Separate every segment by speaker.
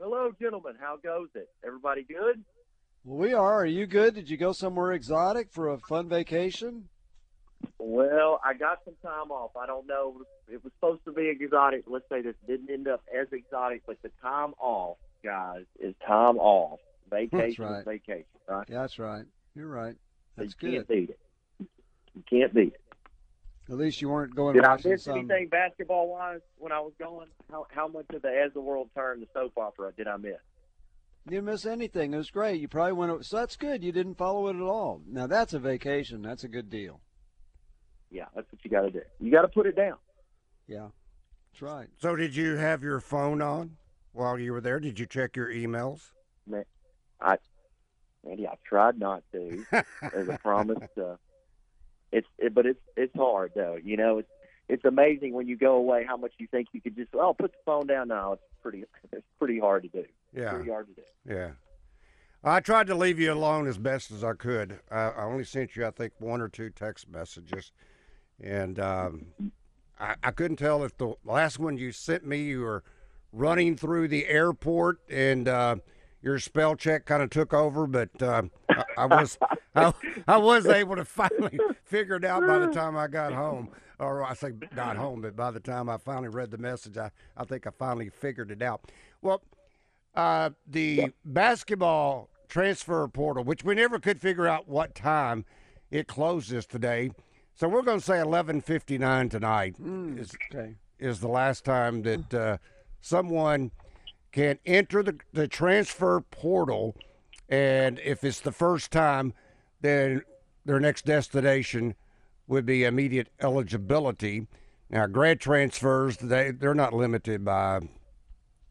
Speaker 1: Hello, gentlemen. How goes it? Everybody good?
Speaker 2: Well, we are. Are you good? Did you go somewhere exotic for a fun vacation?
Speaker 1: Well, I got some time off. I don't know. It was supposed to be exotic. Let's say this didn't end up as exotic, but the time off, guys, is time off. Vacation
Speaker 2: right.
Speaker 1: is vacation, right?
Speaker 2: Yeah, that's right. You're right. That's
Speaker 1: you can't beat it. You can't beat it.
Speaker 2: At least you weren't going
Speaker 1: Did I
Speaker 2: watching
Speaker 1: miss
Speaker 2: some.
Speaker 1: anything basketball wise when I was going? How how much of the As the World Turned, the soap opera, did I miss?
Speaker 2: You didn't miss anything. It was great. You probably went. So that's good. You didn't follow it at all. Now that's a vacation. That's a good deal.
Speaker 1: Yeah, that's what you got to do. You got to put it down.
Speaker 2: Yeah, that's right.
Speaker 3: So, did you have your phone on while you were there? Did you check your emails?
Speaker 1: Man, I, Andy, I tried not to, as I promised. Uh, it's, it, but it's it's hard though. You know, it's it's amazing when you go away how much you think you could just oh put the phone down. now. it's pretty it's pretty hard to do.
Speaker 3: Yeah.
Speaker 1: Pretty hard to do.
Speaker 3: Yeah. I tried to leave you alone as best as I could. I, I only sent you, I think, one or two text messages, and um, I, I couldn't tell if the last one you sent me you were running through the airport and uh, your spell check kind of took over, but uh, I, I was I, I was able to finally figure it out by the time I got home. Or I say got home, but by the time I finally read the message, I, I think I finally figured it out. Well, uh, the basketball transfer portal, which we never could figure out what time it closes today. So we're going to say 11:59 tonight is
Speaker 2: Okay.
Speaker 3: is the last time that uh, someone can enter the, the transfer portal, and if it's the first time, then their next destination would be immediate eligibility. Now, grad transfers they they're not limited by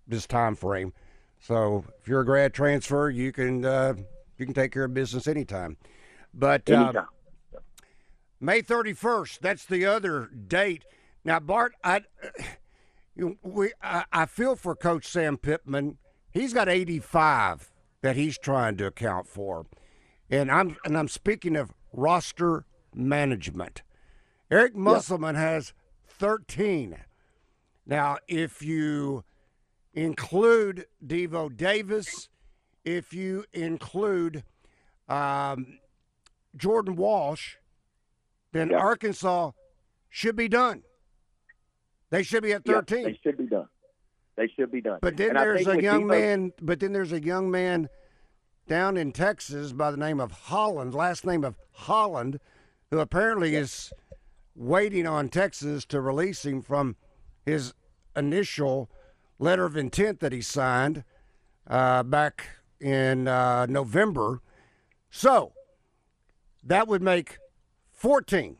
Speaker 3: this time frame. So if you're a grad transfer, you can uh, you can take care of business anytime. But uh, May 31st, that's the other date. Now, Bart, I, we, I, I feel for Coach Sam Pittman. He's got 85 that he's trying to account for, and I'm and I'm speaking of roster management. Eric Musselman has 13. Now, if you include Devo Davis, if you include um, Jordan Walsh, then
Speaker 1: Yeah.
Speaker 3: Arkansas should be done. They should be at
Speaker 1: Yeah,
Speaker 3: 13.
Speaker 1: they should be done. They should be done.
Speaker 3: but then
Speaker 1: And
Speaker 3: there's a young
Speaker 1: Devo-
Speaker 3: man. But then there's a young man down in Texas by the name of Holland, last name of Holland, who apparently is waiting on Texas to release him from his initial letter of intent that he signed uh, back in uh, November. So that would make 14.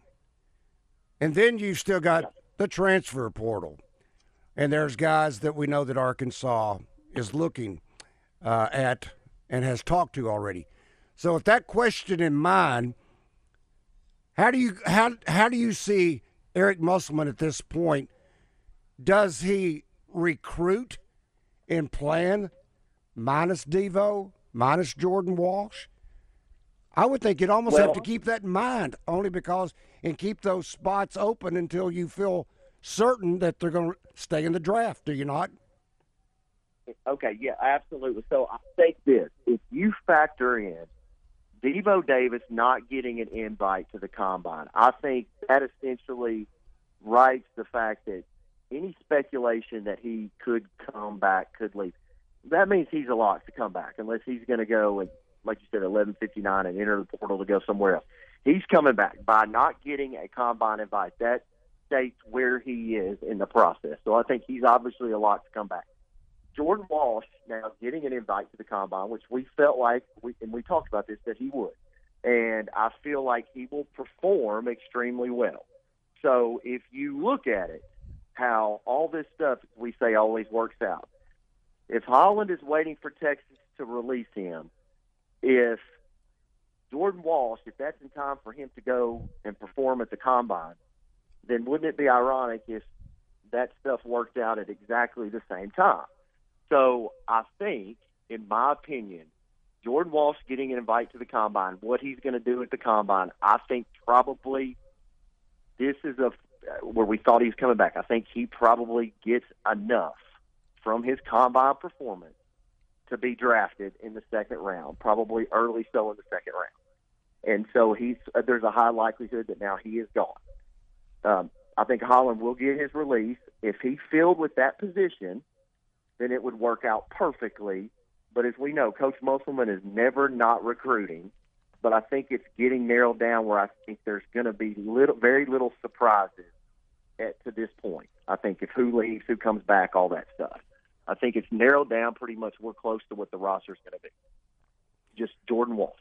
Speaker 3: And then you've still got the transfer portal. And there's guys that we know that Arkansas is looking uh, at and has talked to already. So, with that question in mind, how do you how how do you see Eric Musselman at this point? Does he recruit and plan minus Devo, minus Jordan Walsh? I would think you'd almost have to keep that in mind, only because and keep those spots open until you feel certain that they're going to stay in the draft. Do you not?
Speaker 1: Okay, yeah, absolutely. So I think this: if you factor in Devo Davis not getting an invite to the combine, I think that essentially writes the fact that any speculation that he could come back, could leave. That means he's a lock to come back, unless he's going to go and, like you said, eleven fifty nine and enter the portal to go somewhere else. He's coming back by not getting a combine invite. That states where he is in the process. So I think he's obviously a lock to come back. Jordan Walsh now getting an invite to the combine, which we felt like, we, and we talked about this, that he would. and I feel like he will perform extremely well. So if you look at it, how all this stuff we say always works out. If Holland is waiting for Texas to release him, if Jordan Walsh, if that's in time for him to go and perform at the combine, then wouldn't it be ironic if that stuff worked out at exactly the same time? So I think, in my opinion, Jordan Walsh getting an invite to the combine, what he's going to do at the combine, I think probably this is a where we thought he was coming back. I think he probably gets enough from his combine performance to be drafted in the second round, probably early so in the second round. And so he's uh, there's a high likelihood that now he is gone. Um, I think Holland will get his release. If he filled with that position, then it would work out perfectly. But as we know, Coach Musselman is never not recruiting. But I think it's getting narrowed down where I think there's going to be little, very little surprises at, to this point. I think if who leaves, who comes back, all that stuff. I think it's narrowed down pretty much. We're close to what the roster is going to be. Just Jordan Walsh.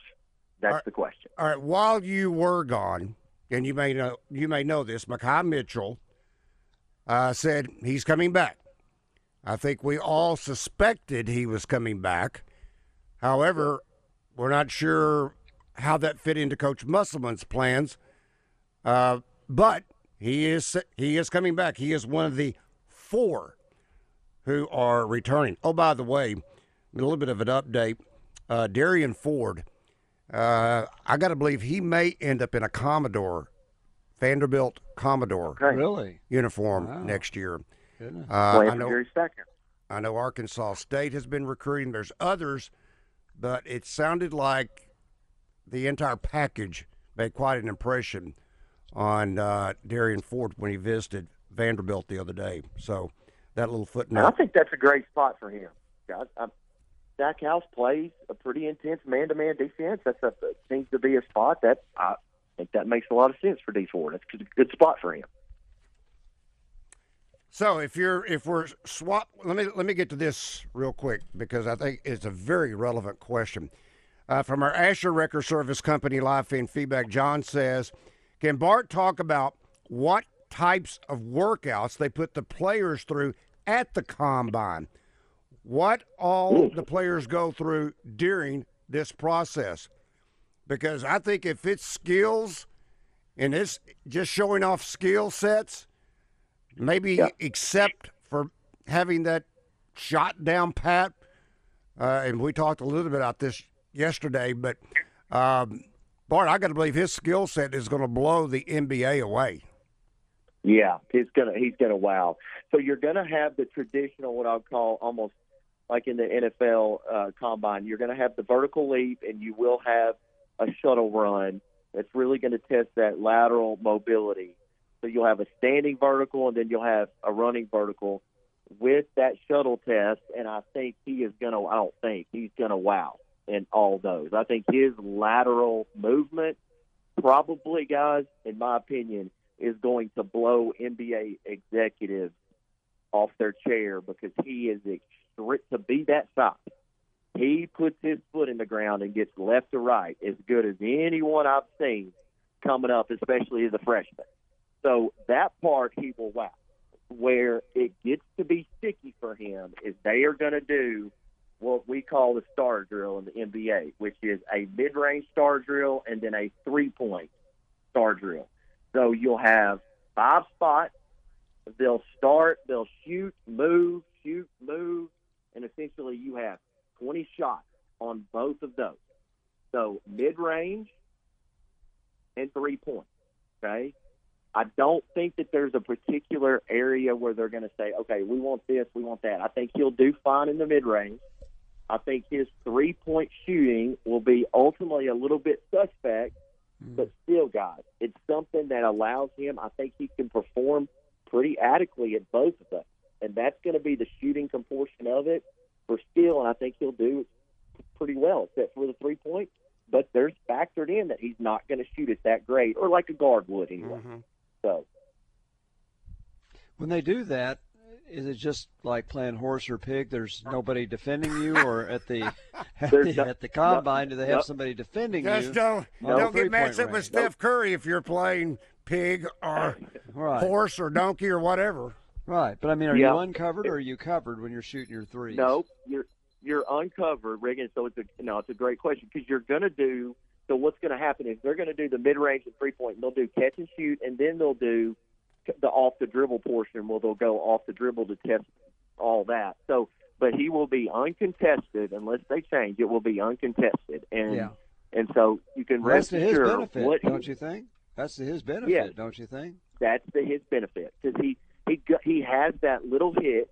Speaker 1: That's
Speaker 3: right.
Speaker 1: the question.
Speaker 3: All right. While you were gone, and you may know you may know this, Makhi Mitchell uh, said he's coming back. I think we all suspected he was coming back. However, we're not sure how that fit into Coach Musselman's plans. Uh, but he is he is coming back. He is one of the four who are returning. Oh, by the way, a little bit of an update. Uh, Derrian Ford, uh, I got to believe he may end up in a Commodore, Vanderbilt Commodore
Speaker 1: Okay.
Speaker 2: Really?
Speaker 3: uniform
Speaker 2: Wow.
Speaker 3: next year.
Speaker 2: Goodness.
Speaker 3: Uh, I know I know Arkansas State has been recruiting. There's others, but it sounded like the entire package made quite an impression on uh, Derrian Ford when he visited Vanderbilt the other day. So that little
Speaker 1: And I think that's a great spot for him. I, I, Stackhouse plays a pretty intense man-to-man defense. That's a that seems to be a spot that I think that makes a lot of sense for D Ford. That's a good spot for him.
Speaker 3: So if you're if we're swap, let me let me get to this real quick because I think it's a very relevant question. Uh, from our Asher Record Service Company live fan feedback, John says, "Can Bart talk about what types of workouts they put the players through at the combine? What all the players go through during this process? Because I think if it's skills and it's just showing off skill sets." maybe
Speaker 1: Yeah.
Speaker 3: except for having that shot down pat. Uh, and we talked a little bit about this yesterday, but um, Bart, I got to believe his skill set is going to blow the NBA away.
Speaker 1: Yeah, he's gonna he's gonna wow. So you're gonna have the traditional, what I'll call almost like in the NFL uh, combine. You're gonna have the vertical leap, and you will have a shuttle run that's really going to test that lateral mobility. So you'll have a standing vertical, and then you'll have a running vertical with that shuttle test. And I think he is gonna. I don't think he's gonna wow in all those. I think his lateral movement, probably, guys, in my opinion is going to blow NBA executives off their chair because he is extre- to be that size. He puts his foot in the ground and gets left to right as good as anyone I've seen coming up, especially as a freshman. So that part he will wow. Where it gets to be sticky for him is they are going to do what we call the star drill in the NBA, which is a mid-range star drill and then a three-point star drill. So you'll have five spots. They'll start, they'll shoot, move, shoot, move, and essentially you have 20 shots on both of those. So mid range and three points. Okay. I don't think that there's a particular area where they're going to say, okay, we want this, we want that. I think he'll do fine in the mid range. I think his three point shooting will be ultimately a little bit suspect Mm. but still, guys, it's something that allows him. I think he can perform pretty adequately at both of them, and that's going to be the shooting portion of it for still. And I think he'll do pretty well, except for the three point. But there's factored in that he's not going to shoot it that great, or like a guard would anyway. Mm-hmm. So
Speaker 2: When they do that, is it just like playing horse or pig? There's nobody defending you, or at the at, the,
Speaker 1: no-
Speaker 2: at the combine, do they have
Speaker 1: no.
Speaker 2: somebody defending
Speaker 3: Just
Speaker 2: you?
Speaker 3: don't don't get
Speaker 2: Three-point
Speaker 3: matched up with. Steph Curry if you're playing pig or
Speaker 2: Right,
Speaker 3: horse or donkey or whatever.
Speaker 2: right. But I mean, are
Speaker 1: Yeah.
Speaker 2: you uncovered or are you covered when you're shooting your threes?
Speaker 1: No, you're you're uncovered, Reagan. So it's a no, it's a great question because you're going to do. So what's going to happen is they're going to do the mid range and three point. And they'll do catch and shoot, and then they'll do the off the dribble portion. Where they'll go off the dribble to test all that. So, but he will be uncontested unless they change. It will be uncontested, and
Speaker 2: Yeah.
Speaker 1: and so you can
Speaker 2: Well, that's
Speaker 1: rest
Speaker 2: to his
Speaker 1: assured
Speaker 2: benefit,
Speaker 1: what
Speaker 2: don't you think? That's to his benefit,
Speaker 1: yeah,
Speaker 2: don't you think?
Speaker 1: that's to his benefit because he he got, he has that little hitch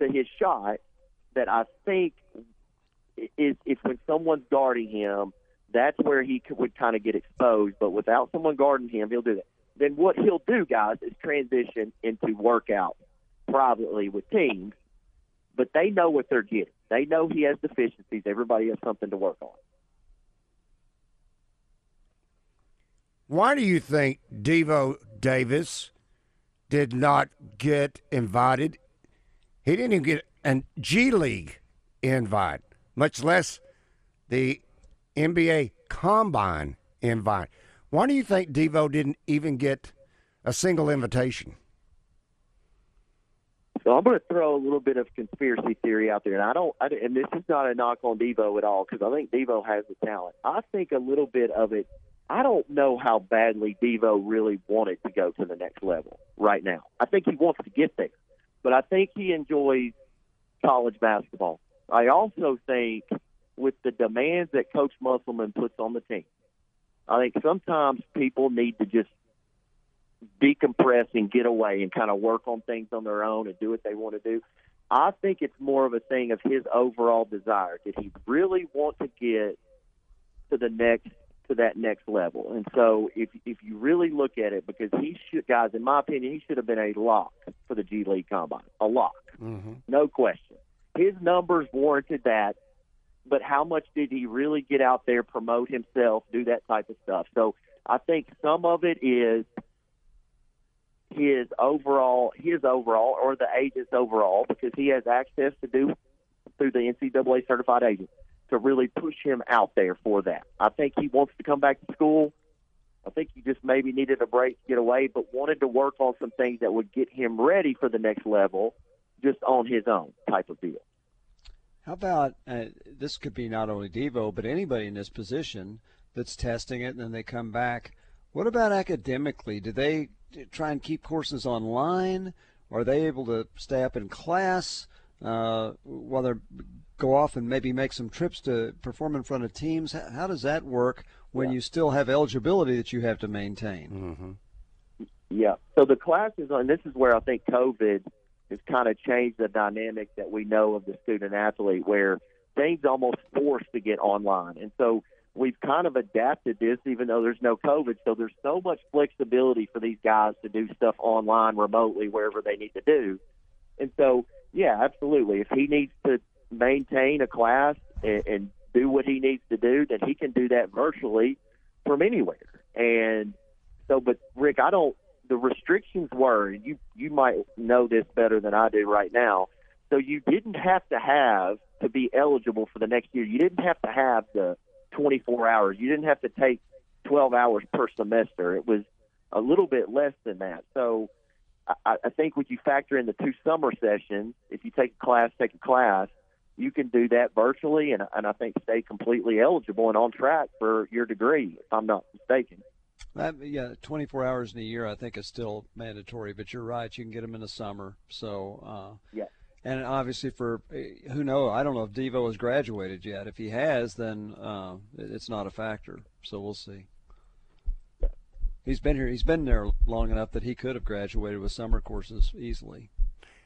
Speaker 1: to his shot that I think is is when someone's guarding him, that's where he could, would kind of get exposed. But without someone guarding him, he'll do that. Then what he'll do, guys, is transition into workout privately with teams, but they know what they're getting. They know he has deficiencies. Everybody has something to work on.
Speaker 3: Why do you think Devo Davis did not get invited? He didn't even get an G League invite, much less the NBA Combine invite. Why do you think Devo didn't even get a single invitation?
Speaker 1: So I'm going to throw a little bit of conspiracy theory out there, and I don't. I, and this is not a knock on Devo at all because I think Devo has the talent. I think a little bit of it. I don't know how badly Devo really wanted to go to the next level right now. I think he wants to get there, but I think he enjoys college basketball. I also think with the demands that Coach Musselman puts on the team, I think sometimes people need to just decompress and get away and kind of work on things on their own and do what they want to do. I think it's more of a thing of his overall desire. Did he really want to get to the next to that next level? And so if if you really look at it, because he should guys, in my opinion, he should have been a lock for the G League combine. A lock. Mm-hmm. No question. His numbers warranted that, but how much did he really get out there, promote himself, do that type of stuff? So I think some of it is his overall, his overall, or the agent's overall, because he has access to do through the NCAA certified agent to really push him out there for that. I think he wants to come back to school. I think he just maybe needed a break to get away, but wanted to work on some things that would get him ready for the next level, just on his own type of deal.
Speaker 2: How about uh, this could be not only Devo, but anybody in this position that's testing it and then they come back. What about academically? Do they try and keep courses online? Are they able to stay up in class uh, while they go off and maybe make some trips to perform in front of teams? How, how does that work when you still have eligibility that you have to maintain?
Speaker 1: Yeah. So the classes, and this is where I think COVID has kind of changed the dynamic that we know of the student athlete, where things almost forced to get online, and so we've kind of adapted this, even though there's no COVID. So there's so much flexibility for these guys to do stuff online, remotely, wherever they need to do. And so, yeah, absolutely. If he needs to maintain a class and, and do what he needs to do, then he can do that virtually from anywhere. And so, but Rick, I don't. The restrictions were, you you might know this better than I do right now. So you didn't have to have to be eligible for the next year. You didn't have to have the 24 hours. You didn't have to take 12 hours per semester. It was a little bit less than that. So I, I think when you factor in the two summer sessions, if you take a class, take a class, you can do that virtually, and, and I think stay completely eligible and on track for your degree, if I'm not mistaken.
Speaker 2: That, yeah, 24 hours in a year I think is still mandatory, but you're right. You can get them in the summer. So, uh,
Speaker 1: Yeah.
Speaker 2: And obviously, for who knows, I don't know if Devo has graduated yet. If he has, then uh, it's not a factor. So we'll see. He's been here. He's been there long enough that he could have graduated with summer courses easily.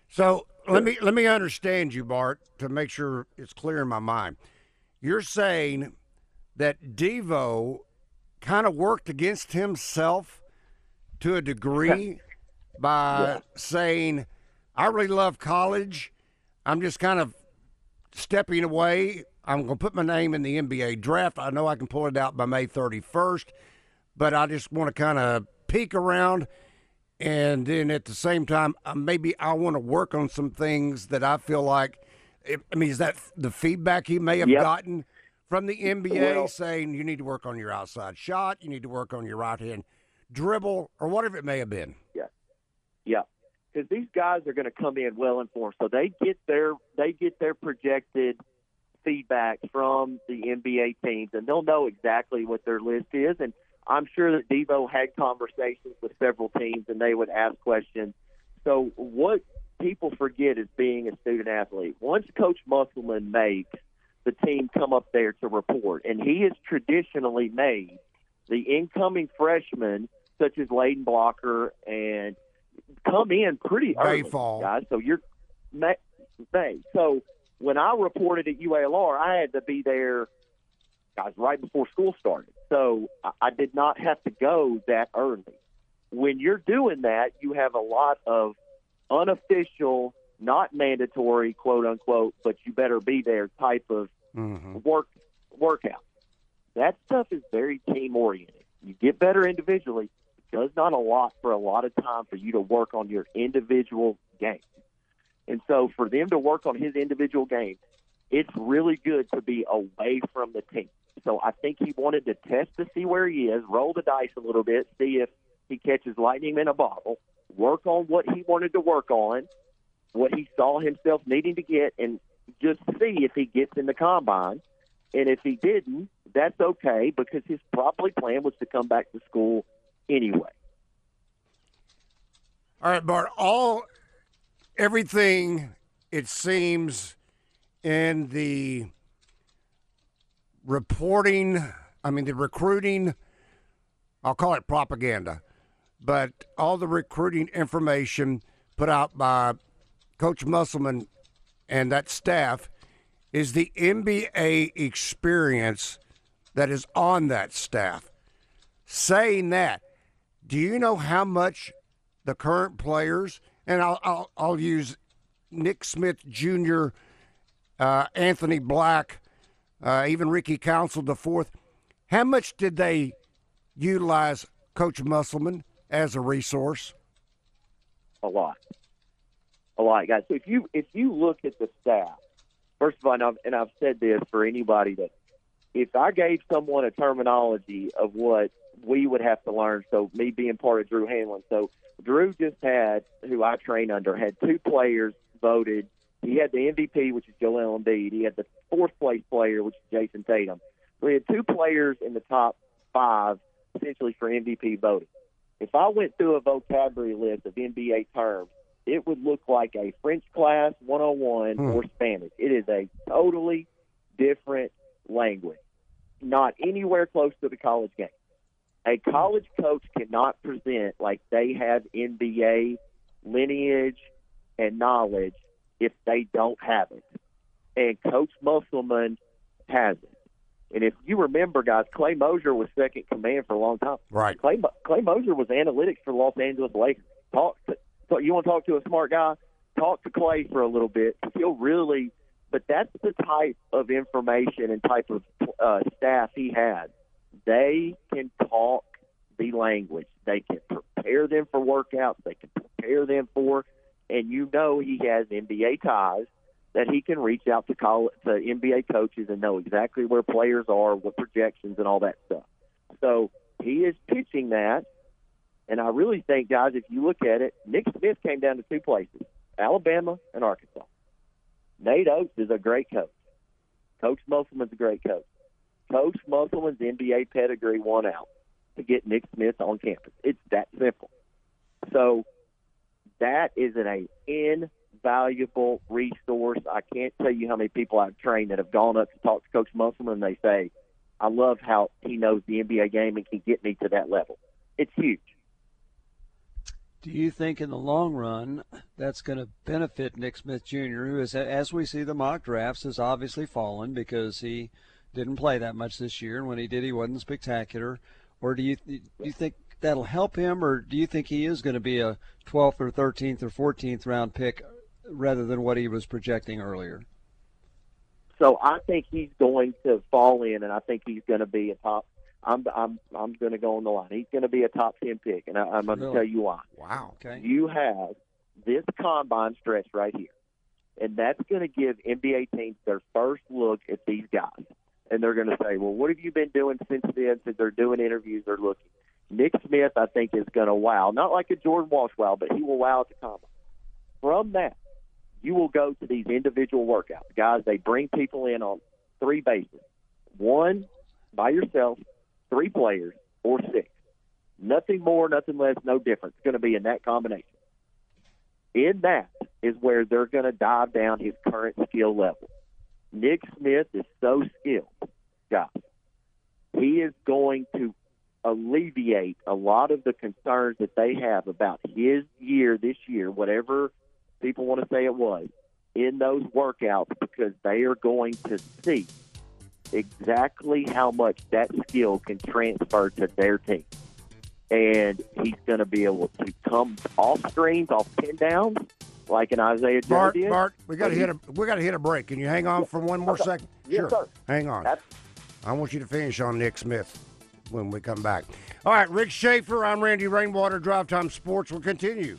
Speaker 3: So let me let me understand you, Bart, to make sure it's clear in my mind. You're saying that Devo kind of worked against himself to a degree by saying, "I really love college. I'm just kind of stepping away. I'm going to put my name in the NBA draft. I know I can pull it out by May 31st, but I just want to kind of peek around." and then at the same time, uh, maybe I want to work on some things that I feel like. I mean, is that the feedback he may have
Speaker 1: Yep.
Speaker 3: gotten from the NBA
Speaker 1: Well-
Speaker 3: saying you need to work on your outside shot, you need to work on your right hand dribble, or whatever it may have been?
Speaker 1: Yeah, yeah, because these guys are going to come in well informed, so they get their they get their projected feedback from the NBA teams, and they'll know exactly what their list is. And I'm sure that Devo had conversations with several teams, and they would ask questions. So what people forget is being a student athlete. Once Coach Musselman makes the team come up there to report, and he has traditionally made the incoming freshmen, such as Layden Blocker and come in pretty early,
Speaker 3: Mayfall.
Speaker 1: guys. So you're May. So when I reported at UALR, I had to be there, guys, right before school started. So I did not have to go that early. When you're doing that, you have a lot of unofficial, not mandatory, quote unquote, but you better be there type of
Speaker 3: Mm-hmm.
Speaker 1: work workout. That stuff is very team oriented. You get better individually. It does not a lot for a lot of time for you to work on your individual game. And so for them to work on his individual game, it's really good to be away from the team. So I think he wanted to test to see where he is, roll the dice a little bit, see if he catches lightning in a bottle, work on what he wanted to work on, what he saw himself needing to get, and just see if he gets in the combine. And if he didn't, that's okay because his probably plan was to come back to school anyway.
Speaker 3: All right, Bart. All everything it seems in the reporting, I mean the recruiting, I'll call it propaganda, but all the recruiting information put out by Coach Musselman and that staff is the NBA experience that is on that staff. Saying that, do you know how much the current players, and I'll, I'll, I'll use Nick Smith Jr., uh, Anthony Black, uh, even Ricky Council the fourth, how much did they utilize Coach Musselman as a resource?
Speaker 1: a lot, a lot, guys. So if you if you look at the staff, first of all, and I've, and I've said this for anybody that if I gave someone a terminology of what we would have to learn, so me being part of Drew Hanlen, so Drew just had who I train under had two players voted. He had the MVP, which is Joel Embiid. He had the fourth place player, which is Jayson Tatum. He had two players in the top five, essentially for MVP voting. If I went through a vocabulary list of NBA terms, it would look like a French class 101
Speaker 3: Hmm.
Speaker 1: or Spanish. It is a totally different language, not anywhere close to the college game. A college coach cannot present like they have NBA lineage and knowledge if they don't have it. And Coach Musselman has it. And if you remember, guys, Clay Moser was second command for a long time.
Speaker 3: Right.
Speaker 1: Clay, Clay Moser was analytics for Los Angeles Lakers. Talk you want to talk to a smart guy? Talk to Clay for a little bit. He'll really, but that's the type of information and type of uh, staff he had. They can talk the language. They can prepare them for workouts. They can prepare them for, and you know he has NBA ties that he can reach out to call to NBA coaches and know exactly where players are, what projections, and all that stuff. So he is pitching that, and I really think, guys, if you look at it, Nick Smith came down to two places: Alabama and Arkansas. Nate Oats is a great coach. Coach Musselman's a great coach. Coach Musselman's NBA pedigree won out to get Nick Smith on campus. It's that simple. So that is an invaluable resource. I can't tell you how many people I've trained that have gone up to talk to Coach Musselman and they say, I love how he knows the NBA game and can get me to that level. It's huge.
Speaker 2: Do you think in the long run that's going to benefit Nick Smith Jr., who is, as we see the mock drafts, has obviously fallen because he didn't play that much this year, and when he did, he wasn't spectacular. Or do you do you think that'll help him, or do you think he is going to be a 12th or 13th or 14th round pick rather than what he was projecting earlier?
Speaker 1: So I think he's going to fall in, and I think he's going to be a top. I'm I'm I'm going to go on the line. He's going to be a top ten pick, and I, I'm going to
Speaker 2: Really?
Speaker 1: tell you why.
Speaker 3: Wow.
Speaker 2: Okay.
Speaker 1: You have this combine stretch right here, and that's going to give NBA teams their first look at these guys, and they're going to say, "Well, what have you been doing since then?" Since they're doing interviews, they're looking. Nick Smith, I think, is going to wow, not like a Jordan Walsh wow, but he will wow at the combine. From that, you will go to these individual workouts, guys. They bring people in on three bases: one by yourself, three players, or six. Nothing more, nothing less, no difference. It's going to be in that combination. In that is where they're going to dive down his current skill level. Nick Smith is so skilled, guys. He is going to alleviate a lot of the concerns that they have about his year this year, whatever people want to say it was, in those workouts because they are going to see exactly how much that skill can transfer to their team. And he's going to be able to come off screens, off pin downs, like an Isaiah Joe
Speaker 3: Bart,
Speaker 1: did.
Speaker 3: Bart, we got to hit a we got to hit a break. Can you hang on for one more second?
Speaker 1: Yes,
Speaker 3: sure.
Speaker 1: sir.
Speaker 3: Hang on.
Speaker 1: That's-
Speaker 3: I want you to finish on Nick Smith when we come back. All right, Rick Schaeffer. I'm Randy Rainwater. Drive Time Sports will continue.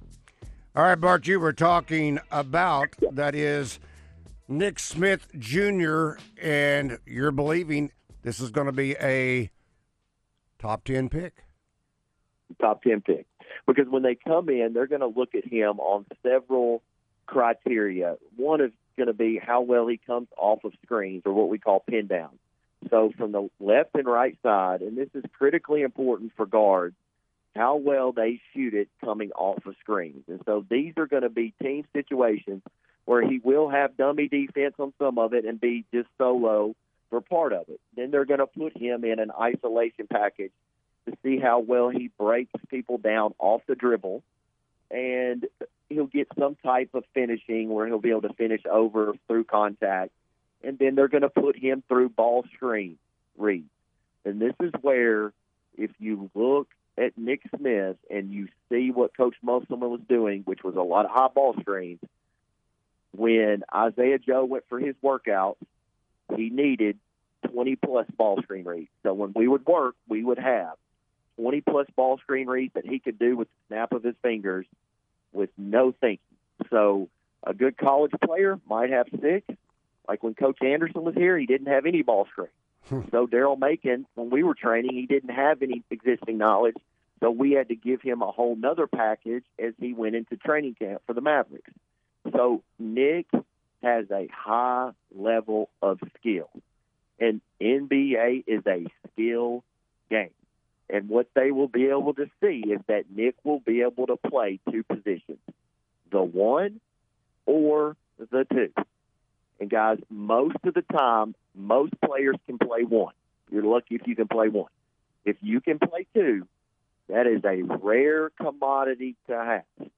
Speaker 3: All right, Bart, you were talking about that is Nick Smith Jr., and you're believing this is going to be a top 10 pick.
Speaker 1: top 10 pick. Because when they come in, they're going to look at him on several criteria. One is going to be how well he comes off of screens or what we call pin downs. So from the left and right side, and this is critically important for guards, how well they shoot it coming off of screens. And so these are going to be team situations where he will have dummy defense on some of it and be just solo for part of it. Then they're going to put him in an isolation package to see how well he breaks people down off the dribble. And he'll get some type of finishing where he'll be able to finish over through contact. And then they're going to put him through ball screen reads. And this is where, if you look at Nick Smith and you see what Coach Musselman was doing, which was a lot of high ball screens, when Isaiah Joe went for his workout, he needed 20 plus ball screen reads. So when we would work, we would have 20 plus ball screen reads that he could do with the snap of his fingers with no thinking. So a good college player might have six. Like when Coach Anderson was here, he didn't have any ball screen. Hmm. so Daryl Macon, when we were training, he didn't have any existing knowledge. So we had to give him a whole nother package as he went into training camp for the Mavericks. So Nick has a high level of skill. And NBA is a skill game. And what they will be able to see is that Nick will be able to play two positions the one or the two. And guys, most of the time, most players can play one. You're lucky if you can play one. If you can play two, that is a rare commodity to have.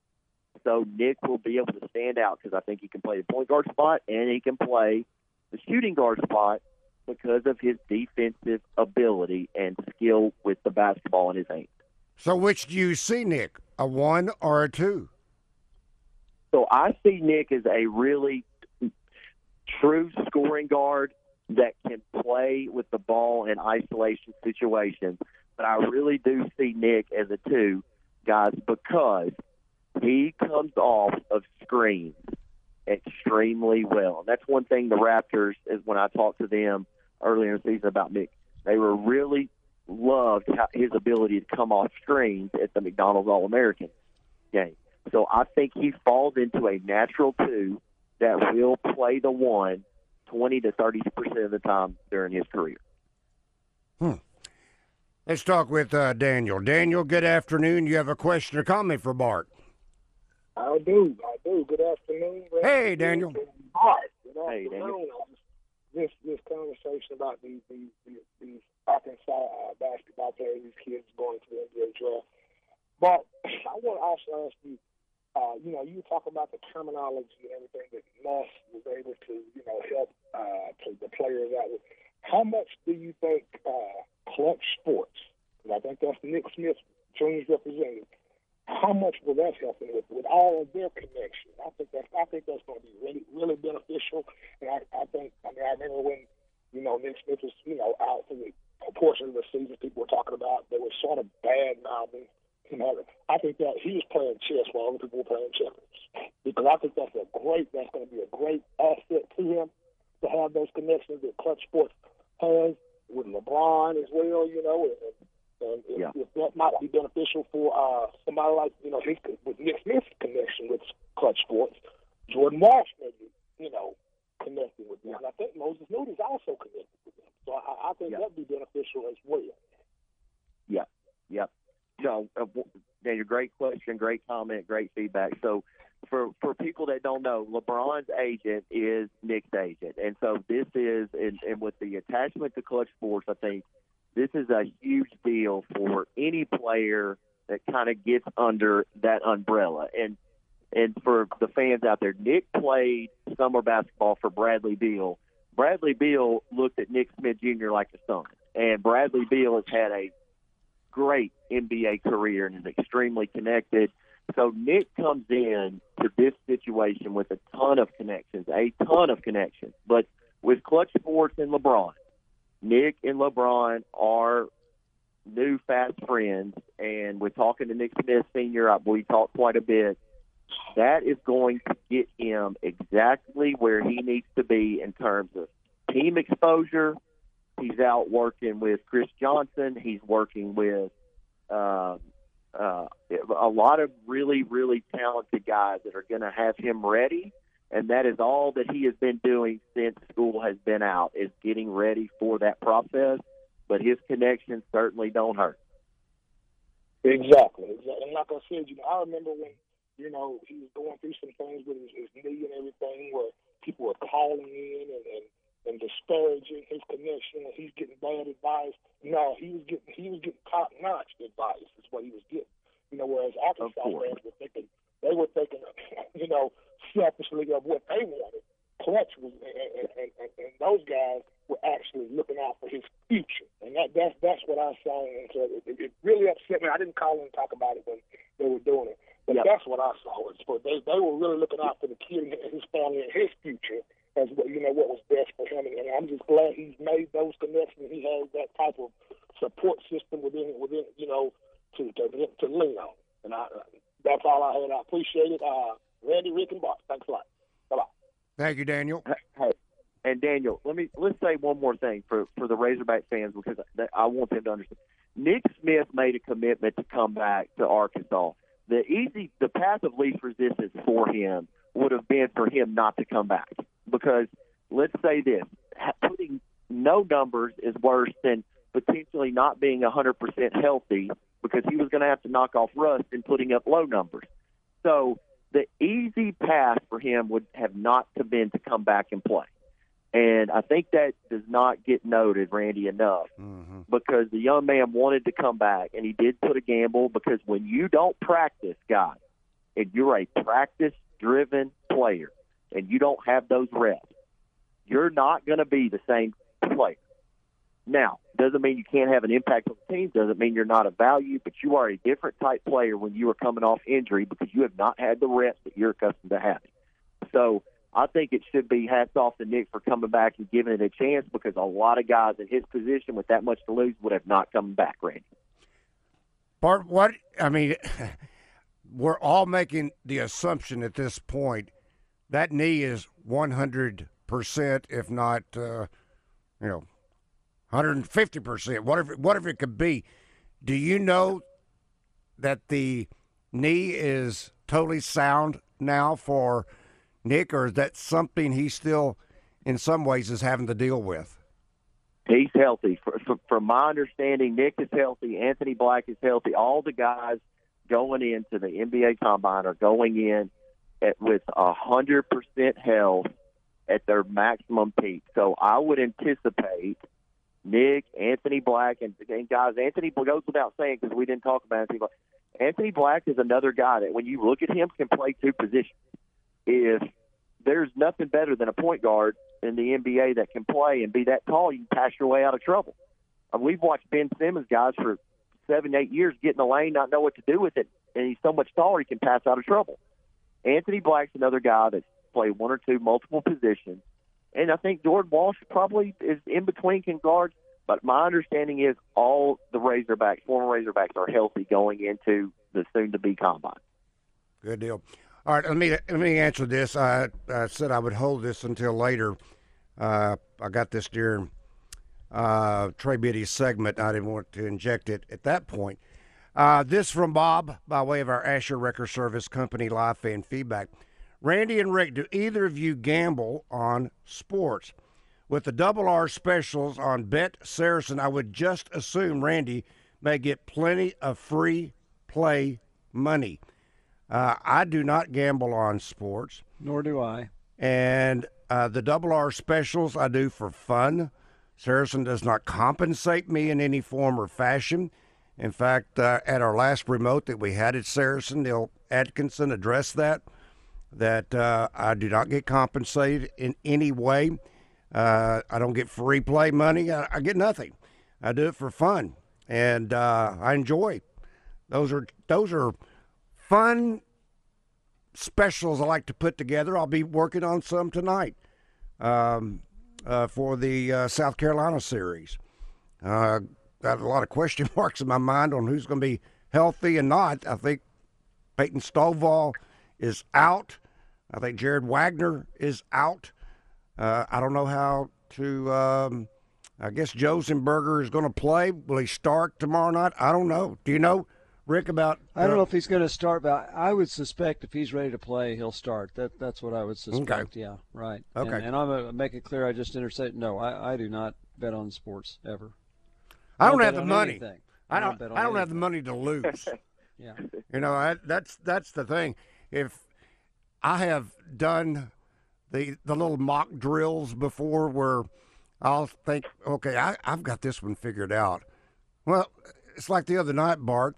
Speaker 1: So Nick will be able to stand out because I think he can play the point guard spot and he can play the shooting guard spot because of his defensive ability and skill with the basketball in his hands.
Speaker 3: So, which do you see, Nick? A one or a two?
Speaker 1: So I see Nick as a really true scoring guard that can play with the ball in isolation situations. But I really do see Nick as a two, guys, because he comes off of screens extremely well. And that's one thing the Raptors, is when I talked to them earlier in the season about Nick, they were really loved his ability to come off screens at the McDonald's All American game. So I think he falls into a natural two that will play the one 20 to 30 percent of the time during his career. Hmm.
Speaker 3: Let's talk with uh, Daniel. Daniel, good afternoon. You have a question or comment for Bart?
Speaker 4: I do. I do. Good afternoon. Randy.
Speaker 3: Hey, Daniel.
Speaker 4: Good
Speaker 1: Hey,
Speaker 4: afternoon.
Speaker 1: Daniel.
Speaker 4: This this conversation about these these these, these Arkansas uh, basketball players, these kids going to the NBA draft. But I want to also ask you, uh, you know, you talk about the terminology and everything that Muss was able to, you know, help uh, to the players out with. How much do you think uh, Clutch Sports, think that's Nick Smith, Jr.'s representative, how much will that help them with, with all of their connections? I think that's I think that's going to be really really beneficial. And I, I think I mean I remember when you know Nick Smith was you know out for the portion of the season people were talking about they were sort of bad mouthing him having. I think that he was playing chess while other people were playing checkers because I think that's a great that's going to be a great asset to him to have those connections that Clutch Sports has with LeBron as well. You know and, and and if,
Speaker 1: Yeah.
Speaker 4: if that might be beneficial for uh, somebody like, you know, his, with Nick Smith's connection with Clutch Sports, Jordan Marsh may be, you know, connecting with them. And I think Moses Moody's also connected with them. So I, I think
Speaker 1: Yeah.
Speaker 4: that'd be beneficial as well.
Speaker 1: Yep, yep. So, uh, Daniel, great question, great comment, great feedback. So, for for people that don't know, LeBron's agent is Nick's agent, and so this is, and, and with the attachment to Clutch Sports, I think this is a huge deal for any player that kind of gets under that umbrella. And and for the fans out there, Nick played summer basketball for Bradley Beal. Bradley Beal looked at Nick Smith Jr. like a son, and Bradley Beal has had a great NBA career and is extremely connected. So Nick comes in to this situation with a ton of connections, a ton of connections. But with Clutch Sports and LeBron, Nick and LeBron are new fast friends, and we're talking to Nick Smith Senior. I- We talked quite a bit. That is going to get him exactly where he needs to be in terms of team exposure. He's out working with Chris Johnson. He's working with uh, uh, a lot of really, really talented guys that are going to have him ready. And that is all that he has been doing since school has been out is getting ready for that process. But his connections certainly don't hurt.
Speaker 4: Exactly. exactly. And like I said, you know, I remember when, you know, he was going through some things with his, his knee and everything where people were calling in and, and, and disparaging his connection and he's getting bad advice. No, he was getting he was getting top notch advice is what he was getting. You know, whereas Arkansas fans were thinking they were thinking, you know, selfishly of what they wanted. Clutch was, and, and, and, and, those guys were actually looking out for his future, and that that's that's what I saw. And so it, it, really upset me. I didn't call and talk about it when they were doing it, but
Speaker 1: Yep.
Speaker 4: that's what I saw. It's for they they were really looking out for the kid and his family and his future as what you know what was best for him. And, and I'm just glad he's made those connections. He has that type of support system within within you know to to, to lean on. And I that's all I had. I appreciate it. Uh, Randy, Rick, and Bart. Thanks a lot. Bye bye.
Speaker 3: Thank you, Daniel.
Speaker 1: Hey, and Daniel, let me let's say one more thing for for the Razorback fans because I- I want them to understand. Nick Smith made a commitment to come back to Arkansas. The easy, the path of least resistance for him would have been for him not to come back because let's say this: putting no numbers is worse than potentially not being 100% healthy because he was going to have to knock off rust and putting up low numbers. So the easy path for him would have not to been to come back and play. And I think that does not get noted, Randy, enough
Speaker 3: Mm-hmm.
Speaker 1: because the young man wanted to come back and he did put a gamble because when you don't practice, guys, and you're a practice driven player and you don't have those reps, you're not going to be the same player. Now, doesn't mean you can't have an impact on the team, doesn't mean you're not a value, but you are a different type player when you are coming off injury because you have not had the reps that you're accustomed to having. So I think it should be hats off to Nick for coming back and giving it a chance because a lot of guys in his position with that much to lose would have not come back, Randy.
Speaker 3: Bart, what I mean, we're all making the assumption at this point that knee is one hundred percent, if not, uh, you know, hundred and fifty percent, whatever, whatever it could be. Do you know that the knee is totally sound now for Nick, or is that something he still, in some ways, is having to deal with?
Speaker 1: He's healthy. From my understanding, Nick is healthy. Anthony Black is healthy. All the guys going into the NBA Combine are going in at, with a hundred percent health at their maximum peak. So I would anticipate Nick, Anthony Black, and, and guys, Anthony goes without saying because we didn't talk about Anthony Black. Anthony Black is another guy that when you look at him can play two positions. If there's nothing better than a point guard in the NBA that can play and be that tall, you can pass your way out of trouble. Uh, we've watched Ben Simmons guys for seven, eight years get in the lane, not know what to do with it, and he's so much taller he can pass out of trouble. Anthony Black's another guy that's played one or two multiple positions, and I think Jordan Walsh probably is in between can guard. But my understanding is all the Razorbacks, former Razorbacks, are healthy going into the soon-to-be combine.
Speaker 3: Good deal. All right, let me let me answer this. I, I said I would hold this until later. Uh, I got this during uh, Trey Biddy's segment. I didn't want to inject it at that point. Uh, this from Bob by way of our Asher Record Service Company live fan feedback. Randy and Rick, do either of you gamble on sports? With the double R specials on Bet Saracen, I would just assume Randy may get plenty of free play money. Uh, I do not gamble on sports.
Speaker 2: Nor do I.
Speaker 3: And uh, the double R specials I do for fun. Saracen does not compensate me in any form or fashion. In fact, uh, at our last remote that we had at Saracen, Neil Atkinson addressed that, that uh, I do not get compensated in any way. Uh, I don't get free play money. I, I, get nothing. I do it for fun, and uh, I enjoy. Those are those are fun specials I like to put together. I'll be working on some tonight um, uh, for the uh, South Carolina series. Uh, got a lot of question marks in my mind on who's going to be healthy and not. I think Peyton Stovall is out. I think Jared Wegner is out. Uh, I don't know how to. Um, I guess Josenberger is going to play. Will he start tomorrow night? I don't know. Do you know, Rick? About
Speaker 2: I don't know if he's going to start, but I would suspect if he's ready to play, he'll start. That that's what I would suspect.
Speaker 3: Okay.
Speaker 2: Yeah, right.
Speaker 3: Okay.
Speaker 2: And, and I'm gonna make it clear. I just interstate. No, I, I do not bet on sports ever.
Speaker 3: I don't, have the money.
Speaker 2: anything.
Speaker 3: I don't.
Speaker 2: bet on
Speaker 3: I don't have the money to lose.
Speaker 2: Yeah.
Speaker 3: You know, I, that's that's the thing. If I have done the the little mock drills before, where I'll think, okay, I, I've got this one figured out. Well, it's like the other night, Bart.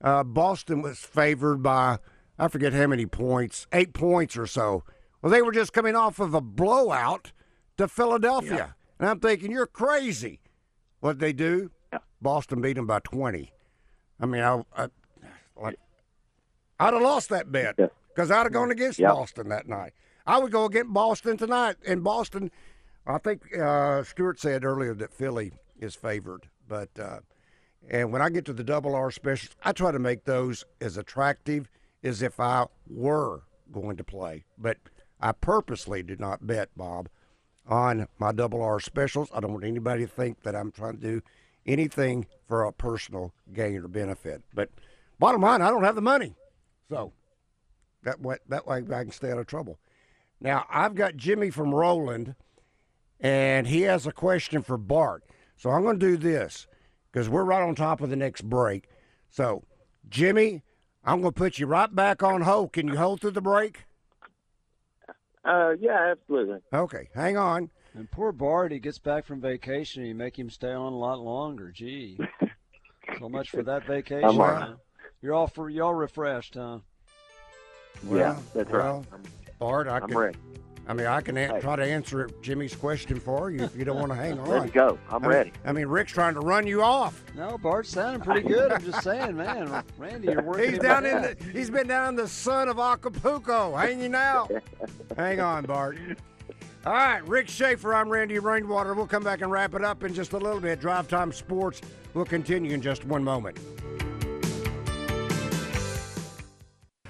Speaker 3: Uh, Boston was favored by I forget how many points, eight points or so. Well, they were just coming off of a blowout to Philadelphia, and I'm thinking, you're crazy. What they do? Boston beat them by 20. I mean, I, I like I'd have lost that bet
Speaker 1: Yeah.
Speaker 3: Because I'd have gone against
Speaker 1: Yeah.
Speaker 3: Boston that night. I would go against Boston tonight. And Boston, I think uh, Stewart said earlier that Philly is favored. But uh, and when I get to the double R specials, I try to make those as attractive as if I were going to play. But I purposely did not bet, Bob, on my double R specials. I don't want anybody to think that I'm trying to do anything for a personal gain or benefit. But bottom line, I don't have the money. So that way, that way I can stay out of trouble. Now, I've got Jimmy from Roland, and he has a question for Bart. So I'm going to do this because we're right on top of the next break. So, Jimmy, I'm going to put you right back on hold. Can you hold through the break?
Speaker 1: Uh, yeah, absolutely.
Speaker 3: Okay, hang on.
Speaker 2: And poor Bart, he gets back from vacation, and you make him stay on a lot longer. Gee, so much for that vacation.
Speaker 1: I'm all
Speaker 2: huh? You're all for you all refreshed, huh?
Speaker 1: Yeah, that's
Speaker 3: well,
Speaker 1: right.
Speaker 3: Bart, I
Speaker 1: I'm
Speaker 3: can,
Speaker 1: ready.
Speaker 3: I mean, I can a-
Speaker 1: Hey.
Speaker 3: try to answer Jimmy's question for you if you don't want to hang on.
Speaker 1: Ready to go. I'm
Speaker 3: I mean-
Speaker 1: ready.
Speaker 3: I mean, Rick's trying to run you off.
Speaker 2: No, Bart's sounding pretty good. I'm just saying, man. Randy, you're working.
Speaker 3: He's down in
Speaker 2: back.
Speaker 3: the, he's been down in the sun of Acapulco, hanging out. Hang on, Bart. All right, Rick Schaeffer, I'm Randy Rainwater. We'll come back and wrap it up in just a little bit. Drive Time Sports will continue in just one moment.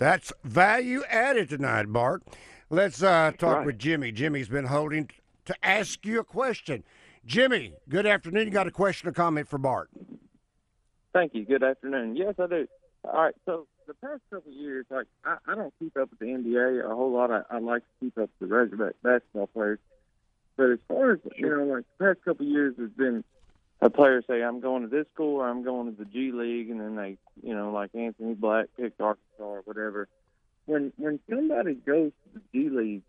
Speaker 3: That's value added tonight, Bart. Let's uh, talk
Speaker 1: right.
Speaker 3: with Jimmy. Jimmy's been holding to ask you a question. Jimmy, good afternoon. You got a question or comment for Bart?
Speaker 1: Thank you. Good afternoon. Yes, I do. All right. So
Speaker 5: the past couple of years, like I, I don't keep up with the NBA a whole lot. I, I like to keep up with the Razorback basketball players. But as far as you know, like the past couple of years, there's been a player say, "I'm going to this school," or "I'm going to the G League," and then they, you know, like Anthony Black picked Arkansas or whatever. When when somebody goes to the G League,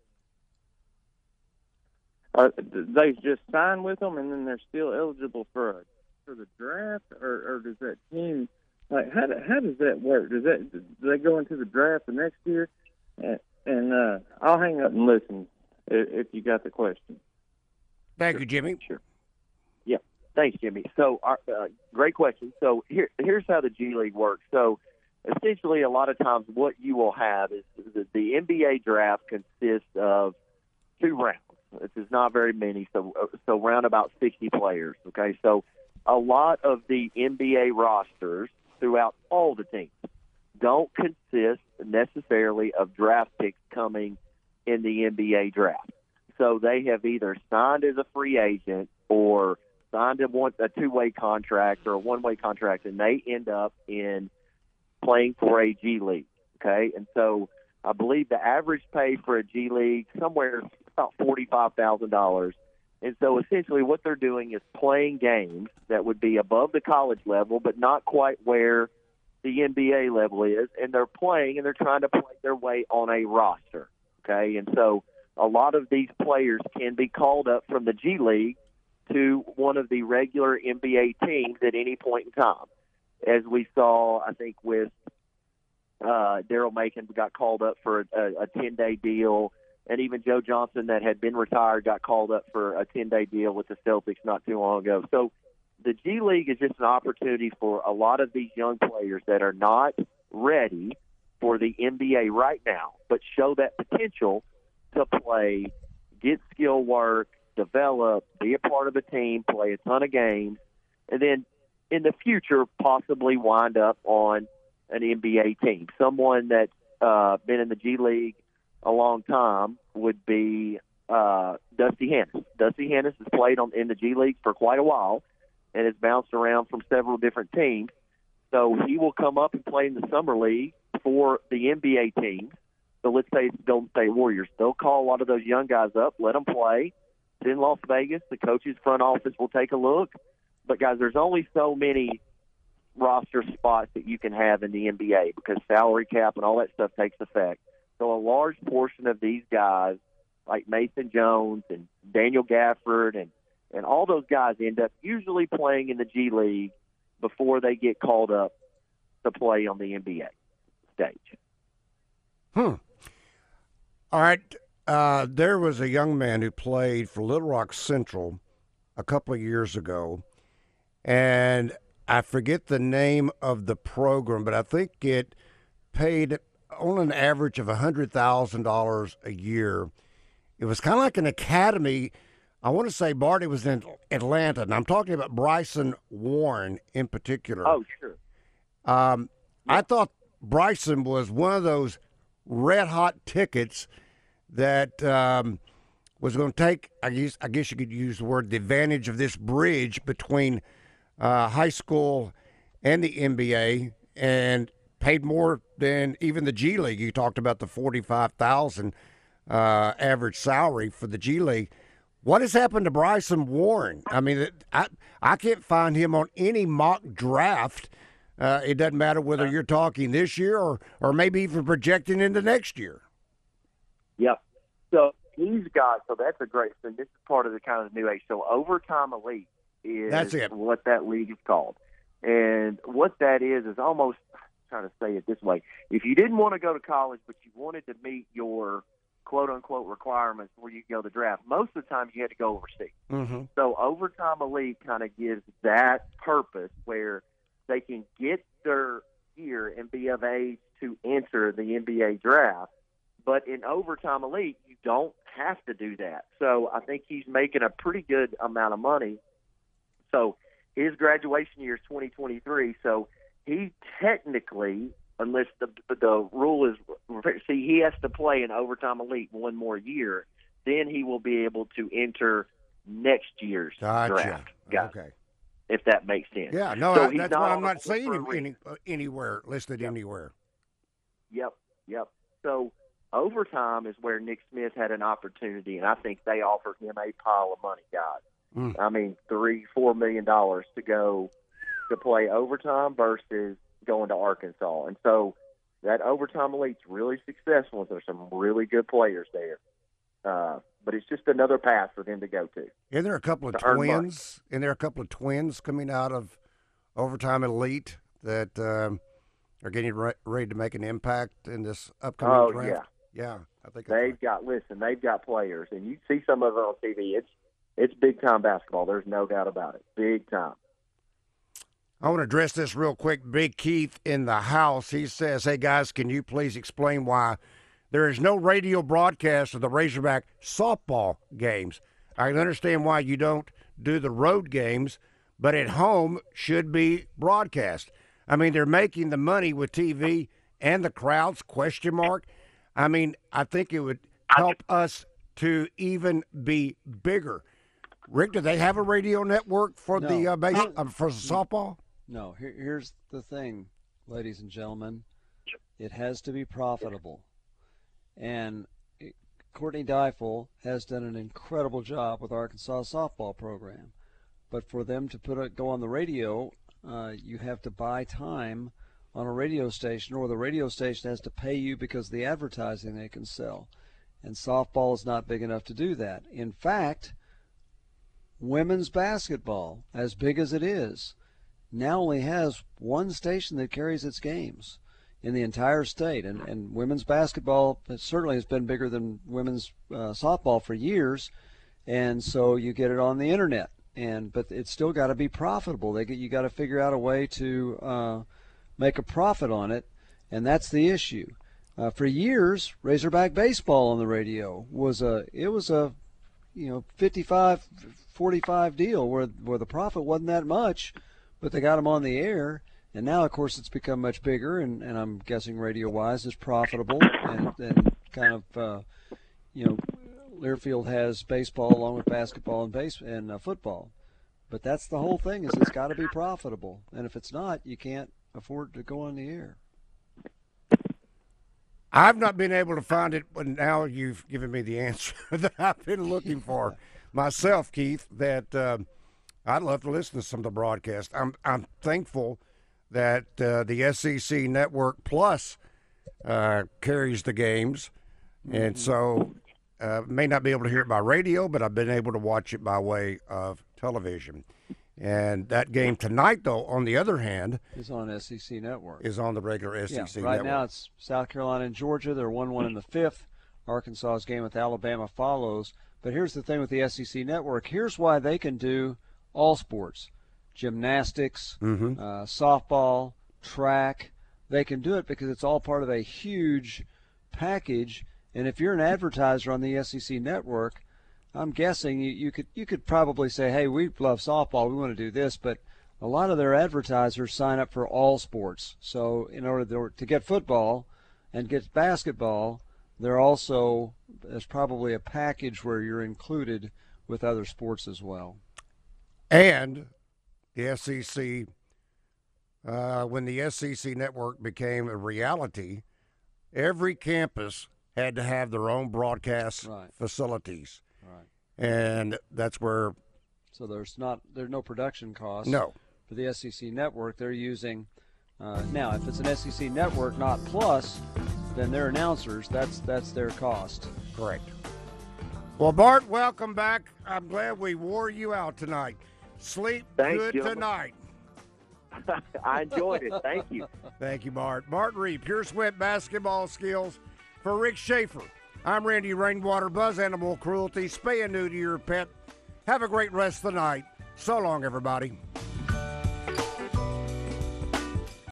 Speaker 5: are they just sign with them, and then they're still eligible for a, for the draft, or, or does that team like how do, how does that work? Does that do they go into the draft the next year? And, and uh, I'll hang up and listen if, if you got the question.
Speaker 3: Thank you, Jimmy.
Speaker 1: Sure. Thanks, Jimmy. So, uh, great question. So, here, here's how the G League works. So, essentially, a lot of times, what you will have is the, the NBA draft consists of two rounds. This is not very many, so so round about 60 players. Okay, so a lot of the NBA rosters throughout all the teams don't consist necessarily of draft picks coming in the NBA draft. So they have either signed as a free agent or signed a one a two way contract or a one way contract, and they end up in playing for a G League. Okay, and so I believe the average pay for a G League somewhere about forty five thousand dollars. And so essentially what they're doing is playing games that would be above the college level, but not quite where the NBA level is. And they're playing and they're trying to play their way on a roster. Okay. And so a lot of these players can be called up from the G League to one of the regular NBA teams at any point in time. As we saw, I think, with uh, Daryl Macon got called up for a, a 10 day deal and even Joe Johnson, that had been retired, got called up for a 10 day deal with the Celtics not too long ago. So the G League is just an opportunity for a lot of these young players that are not ready for the NBA right now, but show that potential to play, get skill work, develop, be a part of a team, play a ton of games, and then in the future possibly wind up on an NBA team. Someone that's uh, been in the G League a long time would be uh, Dusty Hannahs. Dusty Hannahs has played on in the G League for quite a while and has bounced around from several different teams. So he will come up and play in the summer league for the NBA teams. So let's say it's the Golden State Warriors. They'll call a lot of those young guys up, let them play. It's in Las Vegas. The coaches' front office will take a look. But guys, there's only so many roster spots that you can have in the NBA because salary cap and all that stuff takes effect. So a large portion of these guys, like Mason Jones and Daniel Gafford and and all those guys end up usually playing in the G League before they get called up to play on the NBA stage.
Speaker 3: Hmm. All right. Uh, there was a young man who played for Little Rock Central a couple of years ago, and I forget the name of the program, but I think it paid on an average of $100,000 a year. It was kind of like an academy. I want to say Barty was in Atlanta, and I'm talking about Bryson Warren in particular.
Speaker 1: Oh, sure.
Speaker 3: Um, yeah. I thought Bryson was one of those red hot tickets that um, was going to take, I guess, I guess you could use the word, the advantage of this bridge between uh, high school and the NBA. And paid more than even the G League. You talked about the forty-five thousand uh, average salary for the G League. What has happened to Bryson Warren? I mean, I I can't find him on any mock draft. Uh, it doesn't matter whether you're talking this year or or maybe even projecting into next year.
Speaker 1: Yep. So he's got. So that's a great. So this is part of the kind of new age. So overtime elite is
Speaker 3: that's it.
Speaker 1: what that league is called. And what that is is almost i trying to say it this way. If you didn't want to go to college, but you wanted to meet your quote unquote requirements where you go to the draft, most of the time you had to go overseas.
Speaker 3: Mm-hmm.
Speaker 1: So Overtime Elite kind of gives that purpose where they can get their year and be of age to enter the NBA draft. But in Overtime Elite, you don't have to do that. So I think he's making a pretty good amount of money. So his graduation year is 2023. So he technically, unless the the rule is, see, he has to play in overtime elite one more year, then he will be able to enter next year's
Speaker 3: gotcha.
Speaker 1: draft.
Speaker 3: Guys, okay.
Speaker 1: If that makes sense.
Speaker 3: Yeah, no,
Speaker 1: so
Speaker 3: I, that's why I'm not seeing him any, uh, anywhere listed yeah. anywhere.
Speaker 1: Yep, yep. So overtime is where Nick Smith had an opportunity, and I think they offered him a pile of money, guys.
Speaker 3: Mm.
Speaker 1: I mean, three, four million dollars to go to play overtime versus going to Arkansas, and so that overtime elite's really successful. and There's some really good players there, uh, but it's just another path for them to go to.
Speaker 3: Isn't there a couple of
Speaker 1: To earn money.
Speaker 3: twins? Isn't there a couple of twins coming out of overtime elite that um, are getting re- ready to make an impact in this upcoming
Speaker 1: Oh
Speaker 3: draft?
Speaker 1: Yeah.
Speaker 3: I think
Speaker 1: They've got listen, they've got players, and you see some of it on TV. It's it's big time basketball. There's no doubt about it. Big time.
Speaker 3: I want to address this real quick. Big Keith in the house. He says, "Hey guys, can you please explain why there is no radio broadcast of the Razorback softball games? I can understand why you don't do the road games, but at home should be broadcast. I mean, they're making the money with TV and the crowds? Question mark. I mean, I think it would help us to even be bigger. Rick, do they have a radio network for the
Speaker 2: No.
Speaker 3: uh, base uh, for softball?
Speaker 2: No, here, here's the thing, ladies and gentlemen. It has to be profitable. And it- Courtney Deifel has done an incredible job with Arkansas softball program. But for them to put it, go on the radio, uh, you have to buy time on a radio station, or the radio station has to pay you because of the advertising they can sell. And softball is not big enough to do that. In fact, women's basketball, as big as it is, now only has one station that carries its games in the entire state. And, and women's basketball certainly has been bigger than women's uh, softball for years. And so you get it on the internet. And but it's still got to be profitable. They get you got to figure out a way to uh, make a profit on it, and that's the issue. Uh, for years, Razorback baseball on the radio was a it was a you know 55 45 deal where where the profit wasn't that much but they got them on the air. And now of course it's become much bigger and, and i'm guessing radio wise is profitable and, and kind of uh, you know learfield has baseball along with basketball and base and uh, football. But that's the whole thing is it's got to be profitable. And if it's not you can't afford to go on the air
Speaker 3: I've not been able to find it, but now you've given me the answer that I've been looking for myself, Keith. That um, I'd love to listen to some of the broadcast. I'm I'm thankful that uh, the SEC Network Plus uh, carries the games, and so uh, may not be able to hear it by radio, but I've been able to watch it by way of television. And that game tonight, though, on the other hand,
Speaker 2: is on sec network
Speaker 3: is on the regular SEC
Speaker 2: yeah, right
Speaker 3: Network.
Speaker 2: now it's South Carolina and Georgia. They're one-one in the fifth. Arkansas's game with Alabama follows. But here's the thing with the SEC network. Here's why they can do all sports: gymnastics,
Speaker 3: Mhm.
Speaker 2: uh, softball, track. They can do it because it's all part of a huge package. And if you're an advertiser on the SEC network, I'm guessing you, you could you could probably say, "Hey, we love softball. We want to do this," but a lot of their advertisers sign up for all sports. So in order to, to get football and get basketball, they're also there's probably a package where you're included with other sports as well.
Speaker 3: And the SEC, uh, when the SEC network became a reality, every campus had to have their own broadcast
Speaker 2: Right.
Speaker 3: facilities.
Speaker 2: Right.
Speaker 3: And that's where,
Speaker 2: So there's not there's no production cost.
Speaker 3: no,
Speaker 2: For the SEC network, they're using uh, now if it's an SEC network, not plus, then their announcers that's that's their cost.
Speaker 3: correct. Well, Bart, welcome back. I'm glad we wore you out tonight. Sleep
Speaker 1: Thanks,
Speaker 3: good
Speaker 1: gentlemen.
Speaker 3: tonight.
Speaker 1: I enjoyed it. Thank you.
Speaker 3: Thank you, Bart. Bart Reid, Pure Sweat Basketball Skills for Rick Schaeffer. I'm Randy Rainwater, Buzz Animal Cruelty. Spay and neuter your pet. Have a great rest of the night. So long, everybody.